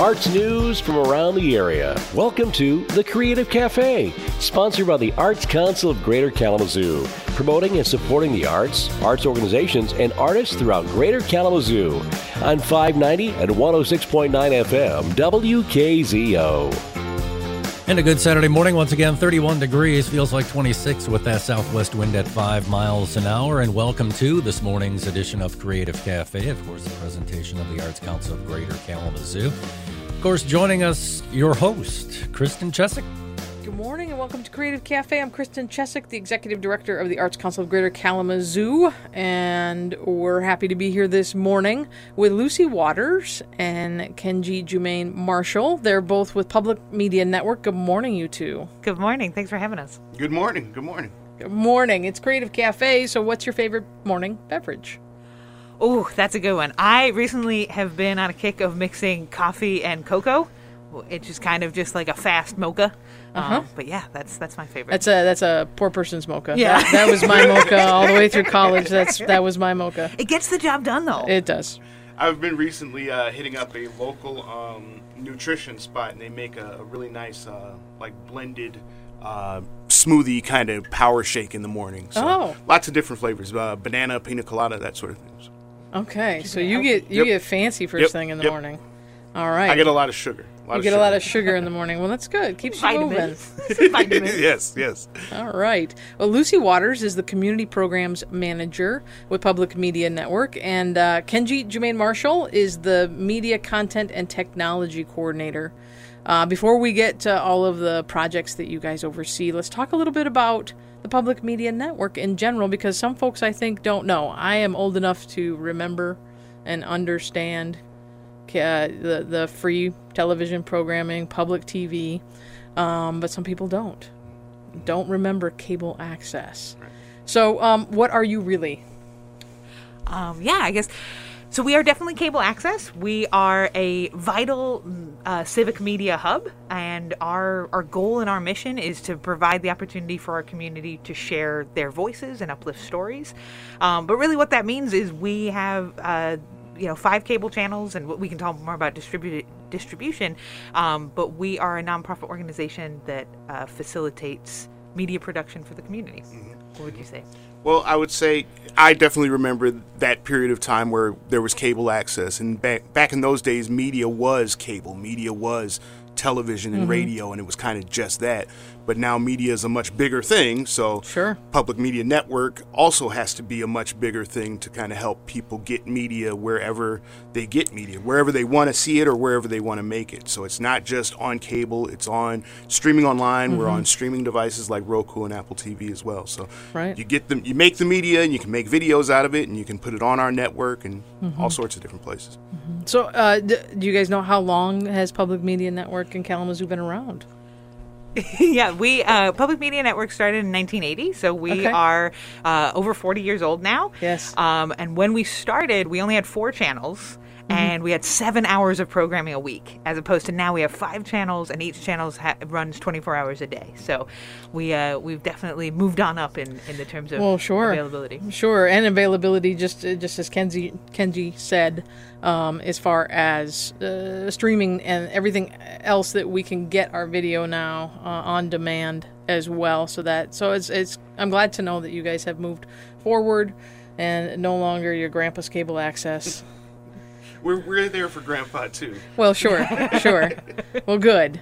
Arts news from around the area. Welcome to The Creative Cafe, sponsored by the Arts Council of Greater Kalamazoo, promoting and supporting the arts, arts organizations, and artists throughout Greater Kalamazoo on 590 and 106.9 FM WKZO. And a good Saturday morning. Once again, 31 degrees. Feels like 26 with that southwest wind at 5 miles an hour. And welcome to this morning's edition of Creative Cafe. Of course, a presentation of the Arts Council of Greater Kalamazoo. Of course, joining us, your host, Kristen Chesak. Good morning and welcome to Creative Cafe. I'm Kristen Chesak, the Executive Director of the Arts Council of Greater Kalamazoo, and we're happy to be here this morning with Lucy Waters and Kenji Jumaine Marshall. They're both with Public Media Network. Good morning, you two. Good morning. Thanks for having us. Good morning. Good morning. Good morning. It's Creative Cafe, so what's your favorite morning beverage? Oh, that's a good one. I recently have been on a kick of mixing coffee and cocoa. It's just kind of just like a fast mocha. Uh-huh. Um, but yeah, that's that's my favorite. That's a that's a poor person's mocha. Yeah. That, that was my mocha all the way through college. That's that was my mocha. it gets the job done though. It does. I've been recently uh, hitting up a local um, nutrition spot, and they make a, a really nice, uh, like blended uh, smoothie kind of power shake in the morning. So Oh. lots of different flavors: uh, banana, pina colada, that sort of thing. So Okay, so you get you Yep. get fancy first Yep. thing in the Yep. morning. All right. I get a lot of sugar. Lot you of get sugar. a lot of sugar in the morning. Well, that's good. Keeps you moving. Vitamins. Vitamins. yes, yes. All right. Well, Lucy Waters is the community programs manager with Public Media Network, and uh, Kenji Jumaine Marshall is the media content and technology coordinator. Uh, before we get to all of the projects that you guys oversee, let's talk a little bit about the Public Media Network in general, because some folks I think don't know. I am old enough to remember and understand uh, the the free television programming, public TV, um, but some people don't don't remember cable access. So, um, what are you really? Um, yeah, I guess. So we are definitely cable access. We are a vital uh, civic media hub, and our our goal and our mission is to provide the opportunity for our community to share their voices and uplift stories. Um, but really, what that means is we have. Uh, you know, five cable channels, and we can talk more about distributed distribution. Um, but we are a nonprofit organization that uh, facilitates media production for the community. What would you say? Well, I would say I definitely remember that period of time where there was cable access, and back back in those days, media was cable, media was television and mm-hmm. radio, and it was kind of just that. But now media is a much bigger thing, so Sure. public media network also has to be a much bigger thing to kind of help people get media wherever they get media, wherever they want to see it or wherever they want to make it. So it's not just on cable; it's on streaming online. We're on mm-hmm. streaming devices like Roku and Apple TV as well. So Right. you get them, you make the media, and you can make videos out of it, and you can put it on our network and all sorts of different places. So, uh, d- do you guys know how long has Public Media Network in Kalamazoo been around? yeah, we uh, Public Media Network started in 1980, so we Okay. are uh, over 40 years old now. Yes. Um, and when we started, we only had four channels. Mm-hmm. And we had seven hours of programming a week, as opposed to now we have five channels, and each channel ha- runs 24 hours a day. So, we uh, we've definitely moved on up in, in the terms of Well, sure. availability. Sure, and availability, just uh, just as Kenji Kenji said, um, as far as uh, streaming and everything else that we can get our video now uh, on demand as well. So that so it's it's I'm glad to know that you guys have moved forward and no longer your grandpa's cable access. We're, we're there for Grandpa too. Well, sure, sure. Well, good.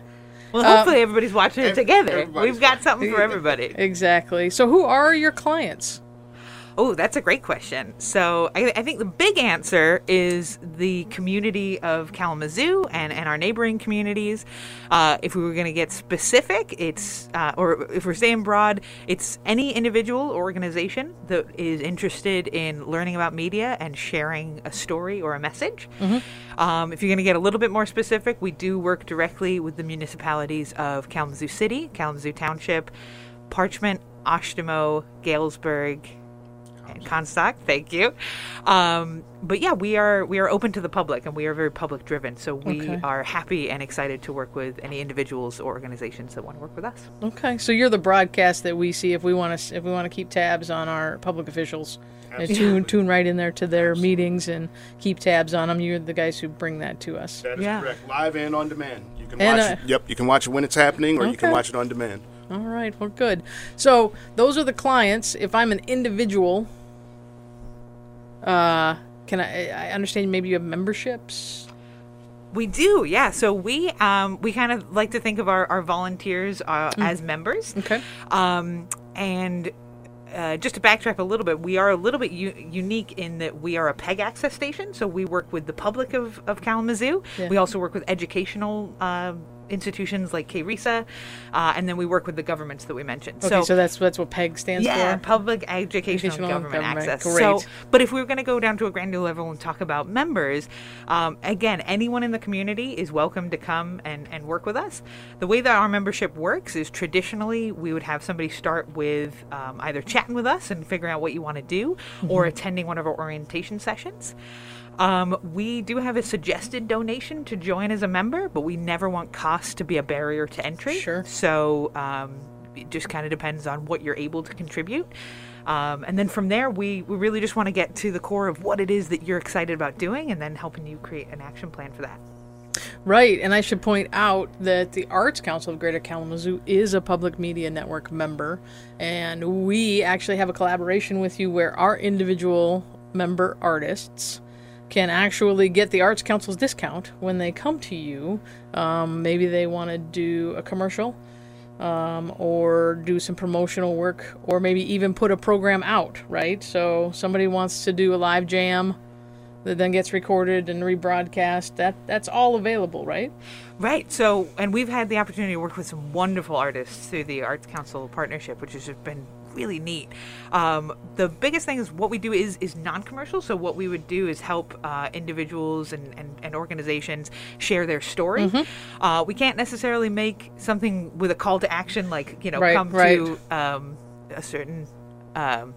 Well, hopefully um, everybody's watching it together. We've got something for everybody. Exactly. So, who are your clients? Oh, that's a great question. So I, I think the big answer is the community of Kalamazoo and, and our neighboring communities. Uh, if we were going to get specific, it's, uh, or if we're staying broad, it's any individual or organization that is interested in learning about media and sharing a story or a message. Um, if you're going to get a little bit more specific, we do work directly with the municipalities of Kalamazoo City, Kalamazoo Township, Parchment, Oshtemo, Galesburg, Comstock. Thank you. Um, but yeah, we are we are open to the public, and we are very public driven. So we Okay. are happy and excited to work with any individuals or organizations that want to work with us. Okay, so you're the broadcast that we see if we want to if we want to keep tabs on our public officials. Uh, tune tune right in there to their meetings and keep tabs on them. You're the guys who bring that to us. That is Yeah. correct. Live and on demand. You can And, watch uh, it. Yep, you can watch it when it's happening, or you can watch it on demand. All right, well, good. So those are the clients. If I'm an individual, uh, can I? I understand maybe you have memberships. We do, yeah. So we um, we kind of like to think of our, our volunteers uh, as members. Okay. Um, and uh, just to backtrack a little bit, we are a little bit u- unique in that we are a PEG access station. So we work with the public of, of Kalamazoo. Yeah. We also work with educational uh, institutions like KRESA, uh, and then we work with the governments that we mentioned. Okay, so, that's that's what PEG stands yeah, for. public educational, Educational government, government, access. great. So, but if we were going to go down to a granular level and talk about members, um, again, anyone in the community is welcome to come and, and work with us. The way that our membership works is traditionally we would have somebody start with um, either chatting with us and figuring out what you want to do, or Mm-hmm. attending one of our orientation sessions. Um, we do have a suggested donation to join as a member, but we never want costs to be a barrier to entry. Sure. So um, it just kind of depends on what you're able to contribute. Um, and then from there, we, we really just want to get to the core of what it is that you're excited about doing and then helping you create an action plan for that. Right, and I should point out that the Arts Council of Greater Kalamazoo is a public media network member, and we actually have a collaboration with you where our individual member artists can actually get the Arts Council's discount when they come to you. Um, maybe they want to do a commercial um, or do some promotional work, or maybe even put a program out, right? So somebody wants to do a live jam that then gets recorded and rebroadcast. That that's all available, right? Right. So, and we've had the opportunity to work with some wonderful artists through the Arts Council partnership, which has been really neat. Um, the biggest thing is what we do is is non-commercial. So what we would do is help uh, individuals and, and, and organizations share their story. Mm-hmm. Uh, we can't necessarily make something with a call to action, like you know, Right, come right. to um, a certain. Um,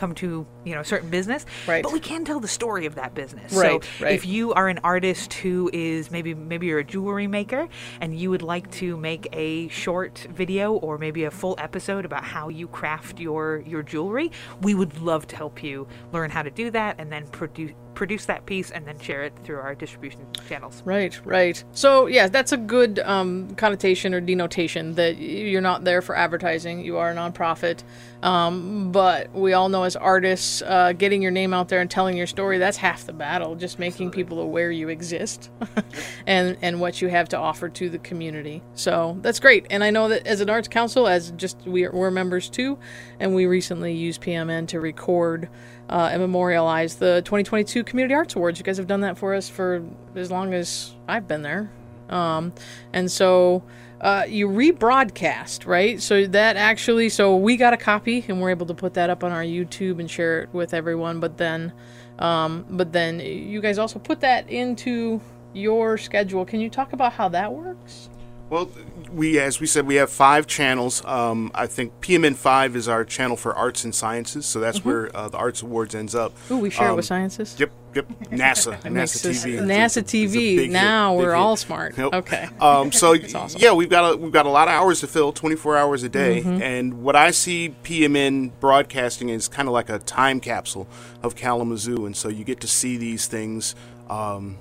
come to you know a certain business Right. but we can tell the story of that business Right, so right. if you are an artist who is maybe maybe you're a jewelry maker and you would like to make a short video or maybe a full episode about how you craft your your jewelry we would love to help you learn how to do that and then produce produce that piece and then share it through our distribution channels Right, right. So yeah, that's a good um, connotation or denotation that you're not there for advertising. You are a nonprofit, um, but we all know as artists, uh, getting your name out there and telling your story—that's half the battle. Just making people aware you exist, and and what you have to offer to the community. So that's great. And I know that as an arts council, as just we are, we're members too, and we recently used PMN to record uh, and memorialize the 2022 Community Arts Awards. You guys have done that for us for as long as I've been there. Um, and so uh, you rebroadcast, right? So that actually, so we got a copy and we're able to put that up on our YouTube and share it with everyone. But then, um, but then you guys also put that into your schedule. Can you talk about how that works? Well, we as we said, we have five channels. Um, I think PMN five is our channel for arts and sciences, so that's where uh, the Arts Awards ends up. Ooh, we share it Um, with sciences. Yep, yep. NASA, NASA TV, NASA TV. big hit, now we're hit. all smart. Yep. Okay. Um, so awesome. yeah, we've got a, we've got a lot of hours to fill, 24 hours a day, Mm-hmm. and what I see PMN broadcasting is kind of like a time capsule of Kalamazoo, and so you get to see these things. Um,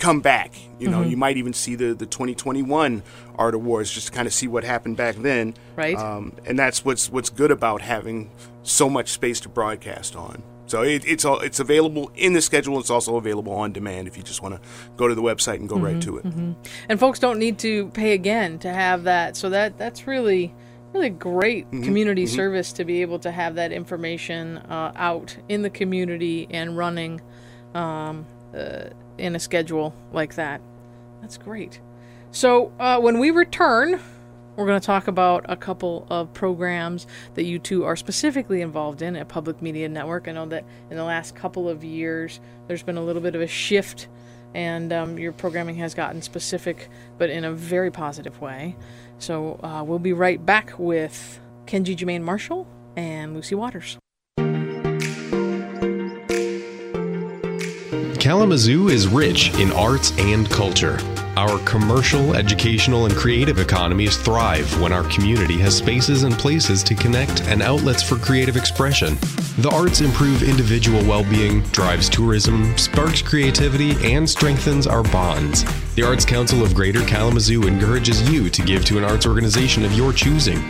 come back. You know Mm-hmm. you might even see the the 2021 art awards just to kind of see what happened back then. Right. um, and that's what's what's good about having so much space to broadcast on. So it, it's all it's available in the schedule. It's also available on demand if you just want to go to the website and go right to it. And folks don't need to pay again to have that. So that that's really really great Mm-hmm. community service to be able to have that information uh, out in the community and running um, uh, in a schedule like that that's great so uh, when we return we're going to talk about a couple of programs that you two are specifically involved in at Public Media Network. I know that in the last couple of years, there's been a little bit of a shift, and um, your programming has gotten specific, but in a very positive way. So uh, we'll be right back with Kenji Jermaine Marshall and Lucy Waters. Kalamazoo is rich in arts and culture. Our commercial, educational, and creative economies thrive when our community has spaces and places to connect and outlets for creative expression. The arts improve individual well being, drives tourism, sparks creativity, and strengthens our bonds. The Arts Council of Greater Kalamazoo encourages you to give to an arts organization of your choosing.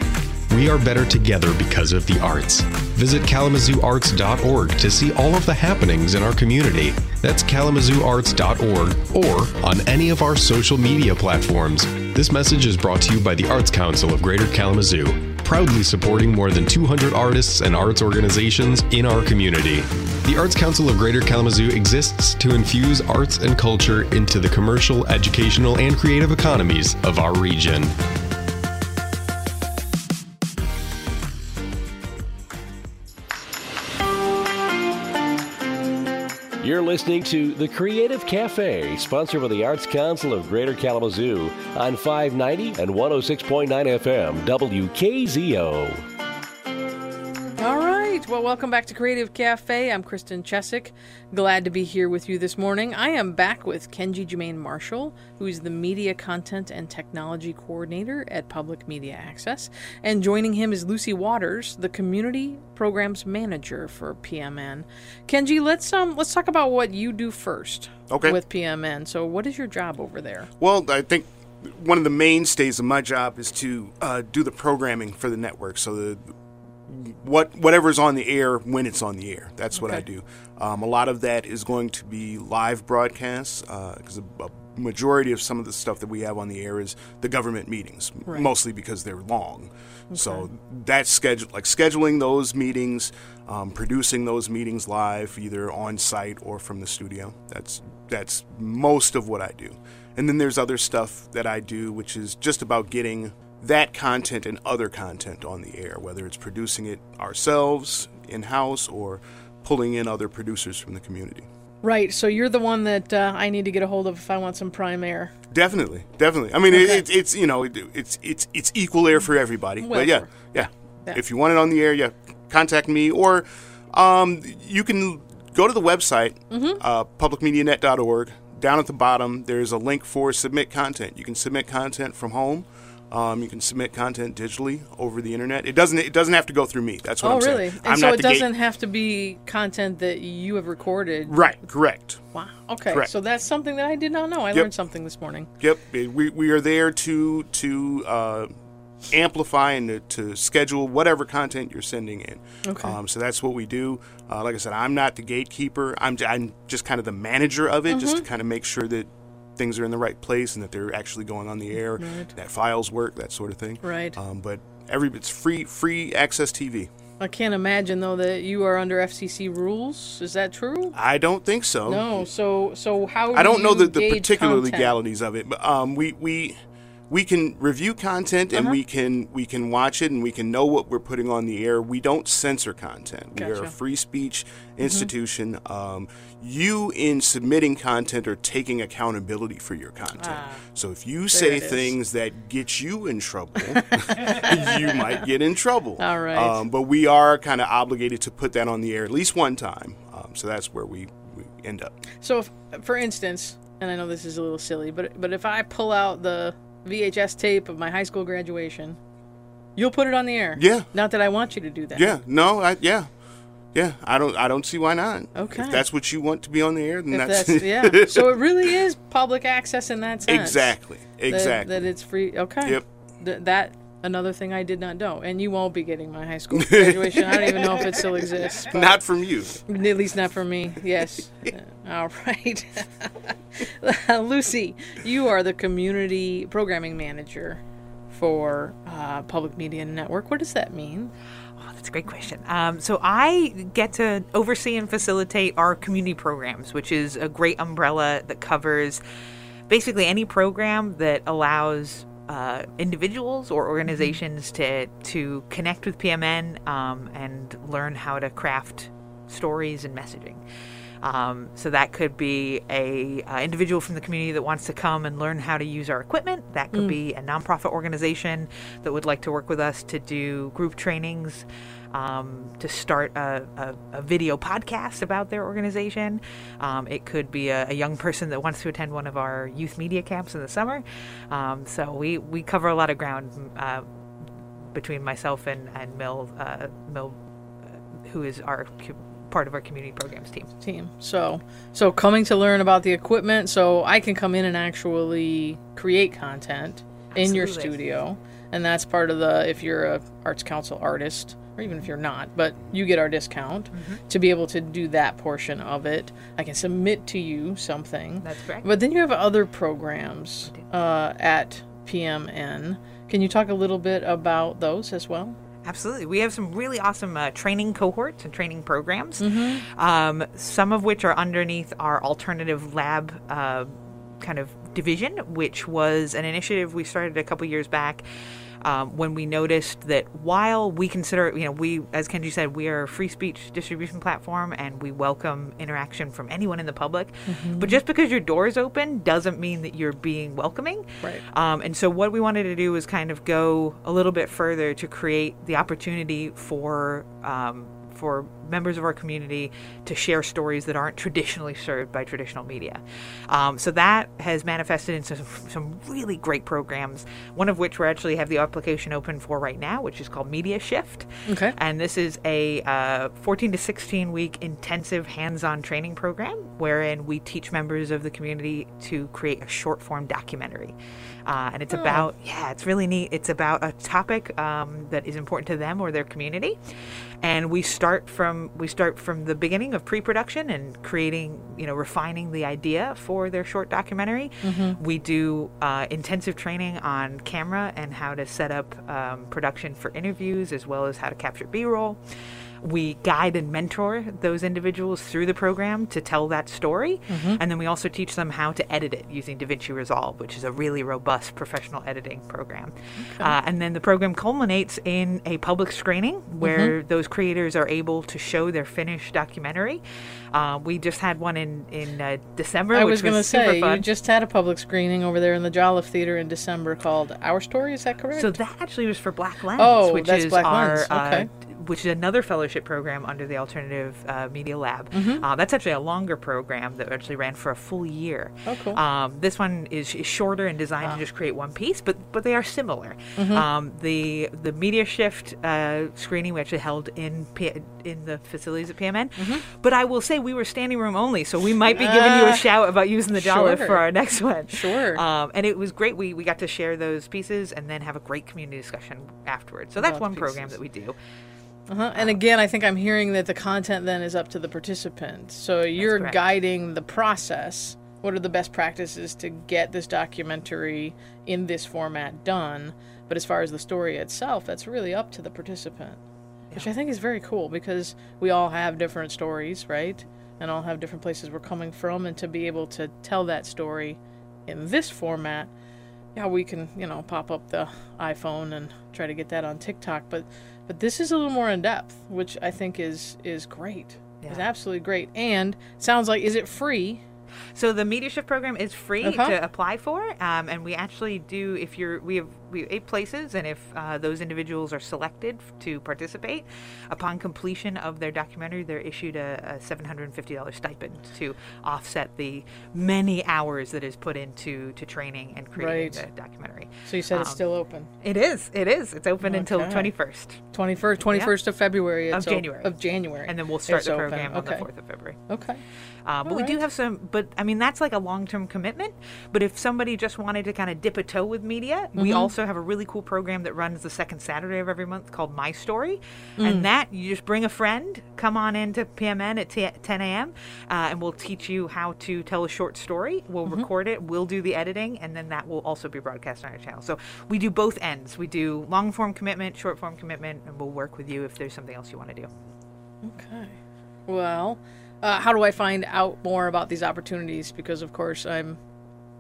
We are better together because of the arts. Visit kalamazooarts.org to see all of the happenings in our community. That's kalamazooarts.org or on any of our social media platforms. This message is brought to you by the Arts Council of Greater Kalamazoo, proudly supporting more than 200 artists and arts organizations in our community. The Arts Council of Greater Kalamazoo exists to infuse arts and culture into the commercial, educational, and creative economies of our region. You're listening to The Creative Cafe, sponsored by the Arts Council of Greater Kalamazoo on 590 and 106.9 FM, WKZO. Well, welcome back to Creative Cafe. I'm Kristen Chesak. Glad to be here with you this morning. I am back with Kenji Jermaine Marshall, who is the Media Content and Technology Coordinator at Public Media Access. And joining him is Lucy Waters, the Community Programs Manager for PMN. Kenji, let's um let's talk about what you do first Okay. with PMN. So, what is your job over there? Well, I think one of the mainstays of my job is to uh, do the programming for the network. So the what whatever's on the air when it's on the air. That's what I do. Um, a lot of that is going to be live broadcasts because a, a majority of some of the stuff that we have on the air is the government meetings, Right. mostly because they're long. So that's schedule like scheduling those meetings, um, producing those meetings live, either on site or from the studio. That's that's most of what I do. And then there's other stuff that I do, which is just about getting that content and other content on the air, whether it's producing it ourselves in house or pulling in other producers from the community. Right. So, you're the one that uh, I need to get a hold of if I want some prime air. Definitely, definitely. I mean, it, Okay. it's you know it, it's it's it's equal air for everybody. Well, but yeah, yeah, Yeah. If you want it on the air, yeah, contact me or um, you can go to the website Mm-hmm. uh, publicmedianet.org. Down at the bottom, there's a link for submit content. You can submit content from home. Um, you can submit content digitally over the internet. It doesn't. It doesn't have to go through me. That's what Oh, I'm saying. Oh really? And I'm so not it doesn't have to be content that you have recorded. Right. Correct. Wow. Okay. Correct. So that's something that I did not know. I Yep. learned something this morning. Yep, we, we are there to to uh, amplify and to, to schedule whatever content you're sending in. Okay. Um, so that's what we do. Uh, like I said, I'm not the gatekeeper. I'm j- I'm just kind of the manager of it, Mm-hmm. just to kind of make sure that things are in the right place and that they're actually going on the air, that files work, that sort of thing. Right. Um, but every it's free free access TV. I can't imagine though that you are under FCC rules. Is that true? I don't think so. No. So so how? I don't do know the, the particular content? legalities of it, but um, we we we can review content and Uh-huh. we can we can watch it and we can know what we're putting on the air. We don't censor content. We are a free speech Mm-hmm. institution. Um, you in submitting content are taking accountability for your content. so if you say Ah. is. things that get you in trouble, you might get in trouble. All right. Um, but we are kind of obligated to put that on the air at least one time. Um, so that's where we, we end up. So, if, for instance, and I know this is a little silly, but but if I pull out the VHS tape of my high school graduation, you'll put it on the air. Yeah. Not that I want you to do that. Yeah, no, I, yeah, yeah. I don't, I don't see why not. Okay. If that's what you want to be on the air, then If that's, that's yeah. So it really is public access in that sense. exactly, That- exactly. That, it's free. Okay. Yep. Th- that another thing I did not know, and you won't be getting my high school graduation. I don't even know if it still exists. not from you. At least not for me. Yes. All right. Lucy, you are the community programming manager for uh, Public Media Network. What does that mean? Oh, that's a great question. Um, so I get to oversee and facilitate our community programs, which is a great umbrella that covers basically any program that allows uh, individuals or organizations to to connect with PMN um, and learn how to craft stories and messaging. Um, so that could be a uh, individual from the community that wants to come and learn how to use our equipment. That could be a nonprofit organization that would like to work with us to do group trainings. Um, to start a, a, a video podcast about their organization. Um, it could be a, a young person that wants to attend one of our youth media camps in the summer. Um, so we, we cover a lot of ground uh, between myself and, and Mill, uh, Mill uh, who is our part of our community programs team. team. So, so coming to learn about the equipment, so I can come in and actually create content in your studio, and that's part of the if you're a Arts Council artist, or even if you're not, but you get our discount Mm-hmm. to be able to do that portion of it. I can submit to you something. That's correct. But then you have other programs uh, at PMN. Can you talk a little bit about those as well? Absolutely. We have some really awesome uh, training cohorts and training programs, um, some of which are underneath our alternative lab uh, kind of division, which was an initiative we started a couple years back. Um, when we noticed that while we consider, you know, we, as Kenji said, we are a free speech distribution platform and we welcome interaction from anyone in the public. But just because your door is open doesn't mean that you're being welcoming. Right. Um, and so what we wanted to do was kind of go a little bit further to create the opportunity for um, for members of our community to share stories that aren't traditionally served by traditional media. Um, so that has manifested into some, some really great programs. One of which we actually have the application open for right now, which is called Media Shift. Okay. And this is a uh, 14 to 16 week intensive hands on training program wherein we teach members of the community to create a short form documentary. Uh, and it's about, yeah, it's really neat. It's about a topic um, that is important to them or their community. And we start from we start from the beginning of pre-production and creating, you know, refining the idea for their short documentary. We do uh, intensive training on camera and how to set up um, production for interviews, as well as how to capture B-roll. We guide and mentor those individuals through the program to tell that story. And then we also teach them how to edit it using DaVinci Resolve, which is a really robust professional editing program. Uh, and then the program culminates in a public screening where those creators are able to show their finished documentary. Uh, we just had one in, in uh, December. I which was going to say, fun. you just had a public screening over there in the Jolliffe Theater in December called Our Story, is that correct? So that actually was for Black Lens, Oh, which that's is Black our, Lens. Okay. uh, which is another fellowship program under the Alternative uh, Media Lab. Mm-hmm. Uh, that's actually a longer program that actually ran for a full year. Oh, cool. Um, this one is, is shorter and designed to just create one piece, but but they are similar. Mm-hmm. Um, the the Media Shift uh, screening we actually held in P- in the facilities at PMN, Mm-hmm. but I will say we were standing room only, so we might be giving you a Ah, shout about using the Jolliffe sure. for our next one. Sure. Um, and it was great. We, we got to share those pieces and then have a great community discussion afterwards. So that's About one the program that we do. Uh-huh. And again, I think I'm hearing that the content then is up to the participant. So you're guiding the process. What are the best practices to get this documentary in this format done? But as far as the story itself, that's really up to the participant, which I think is very cool because we all have different stories, right? And all have different places we're coming from. And to be able to tell that story in this format, yeah, we can, you know, pop up the iPhone and try to get that on TikTok, but but this is a little more in depth, which I think is is great. Is Yeah. absolutely great. And sounds like is it free? So the Media Shift program is free Uh-huh. to apply for, um, and we actually do. If you're, we have we have eight places, and if uh, those individuals are selected to participate, upon completion of their documentary, they're issued a, a seven hundred and fifty dollars stipend to offset the many hours that is put into to training and creating Right. the documentary. So you said it's Um, still open. It is. It is. It's open until the twenty first. 21st 21st of February Of it's op- January. of January. and then we'll start It's the open. program on okay. the 4th of February. Okay. Uh, but we do have some, but I mean, that's like a long term commitment. But if somebody just wanted to kind of dip a toe with media, Mm-hmm. we also have a really cool program that runs the second Saturday of every month called My Story. Mm. And that, you just bring a friend, come on into PMN at t- 10 a.m., uh, and we'll teach you how to tell a short story. We'll Mm-hmm. record it, we'll do the editing, and then that will also be broadcast on our channel. So we do both ends. We do long form commitment, short form commitment, and we'll work with you if there's something else you want to do. Okay. Well, uh, how do I find out more about these opportunities? Because of course I'm,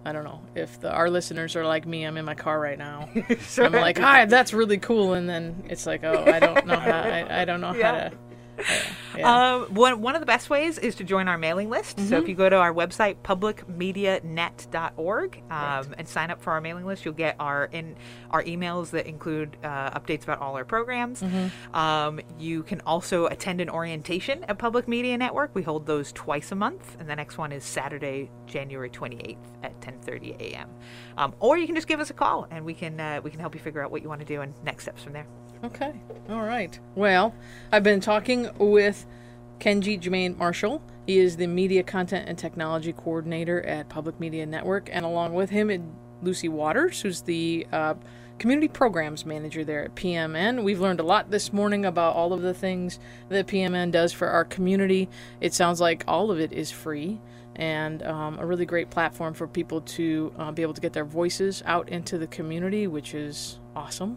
I don't know if the, our listeners are like me. I'm in my car right now. I'm like, hi, that's really cool, and then it's like, oh, I don't know how. I, I don't know Yeah. how to. Yeah. Yeah. Um, one, one of the best ways is to join our mailing list. So Mm-hmm. if you go to our website, publicmedianet.org, um, and sign up for our mailing list, you'll get our in our emails that include uh, updates about all our programs. Mm-hmm. Um, you can also attend an orientation at Public Media Network. We hold those twice a month, and the next one is Saturday, January 28th at 10:30 a.m. Um, or you can just give us a call, and we can uh, we can help you figure out what you want to do and next steps from there. Okay. All right. Well, I've been talking with Kenji Jermaine Marshall. He is the Media Content and Technology Coordinator at Public Media Network, and along with him, Lucy Waters, who's the uh, Community Programs Manager there at PMN. We've learned a lot this morning about all of the things that PMN does for our community. It sounds like all of it is free and um, a really great platform for people to uh, be able to get their voices out into the community, which is awesome.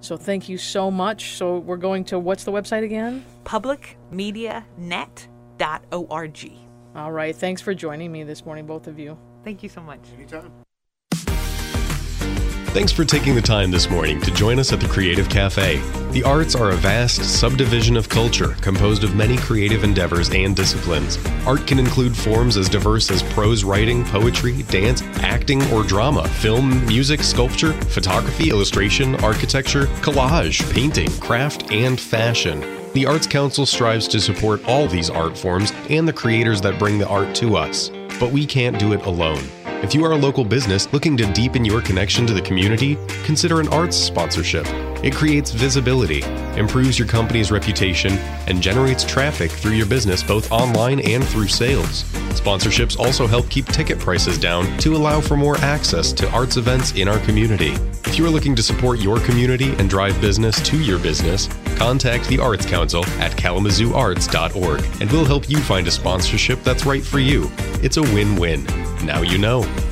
So thank you so much. So we're going to what's the website again? publicmedianet.org. All right. Thanks for joining me this morning, both of you. Thank you so much. Anytime. Thanks for taking the time this morning to join us at the Creative Cafe. The arts are a vast subdivision of culture composed of many creative endeavors and disciplines. Art can include forms as diverse as prose writing, poetry, dance, acting, or drama, film, music, sculpture, photography, illustration, architecture, collage, painting, craft, and fashion. The Arts Council strives to support all these art forms and the creators that bring the art to us. But we can't do it alone. If you are a local business looking to deepen your connection to the community, consider an arts sponsorship. It creates visibility, improves your company's reputation, and generates traffic through your business both online and through sales. Sponsorships also help keep ticket prices down to allow for more access to arts events in our community. If you are looking to support your community and drive business to your business, contact the Arts Council at kalamazooarts.org and we'll help you find a sponsorship that's right for you. It's a win win. Now you know.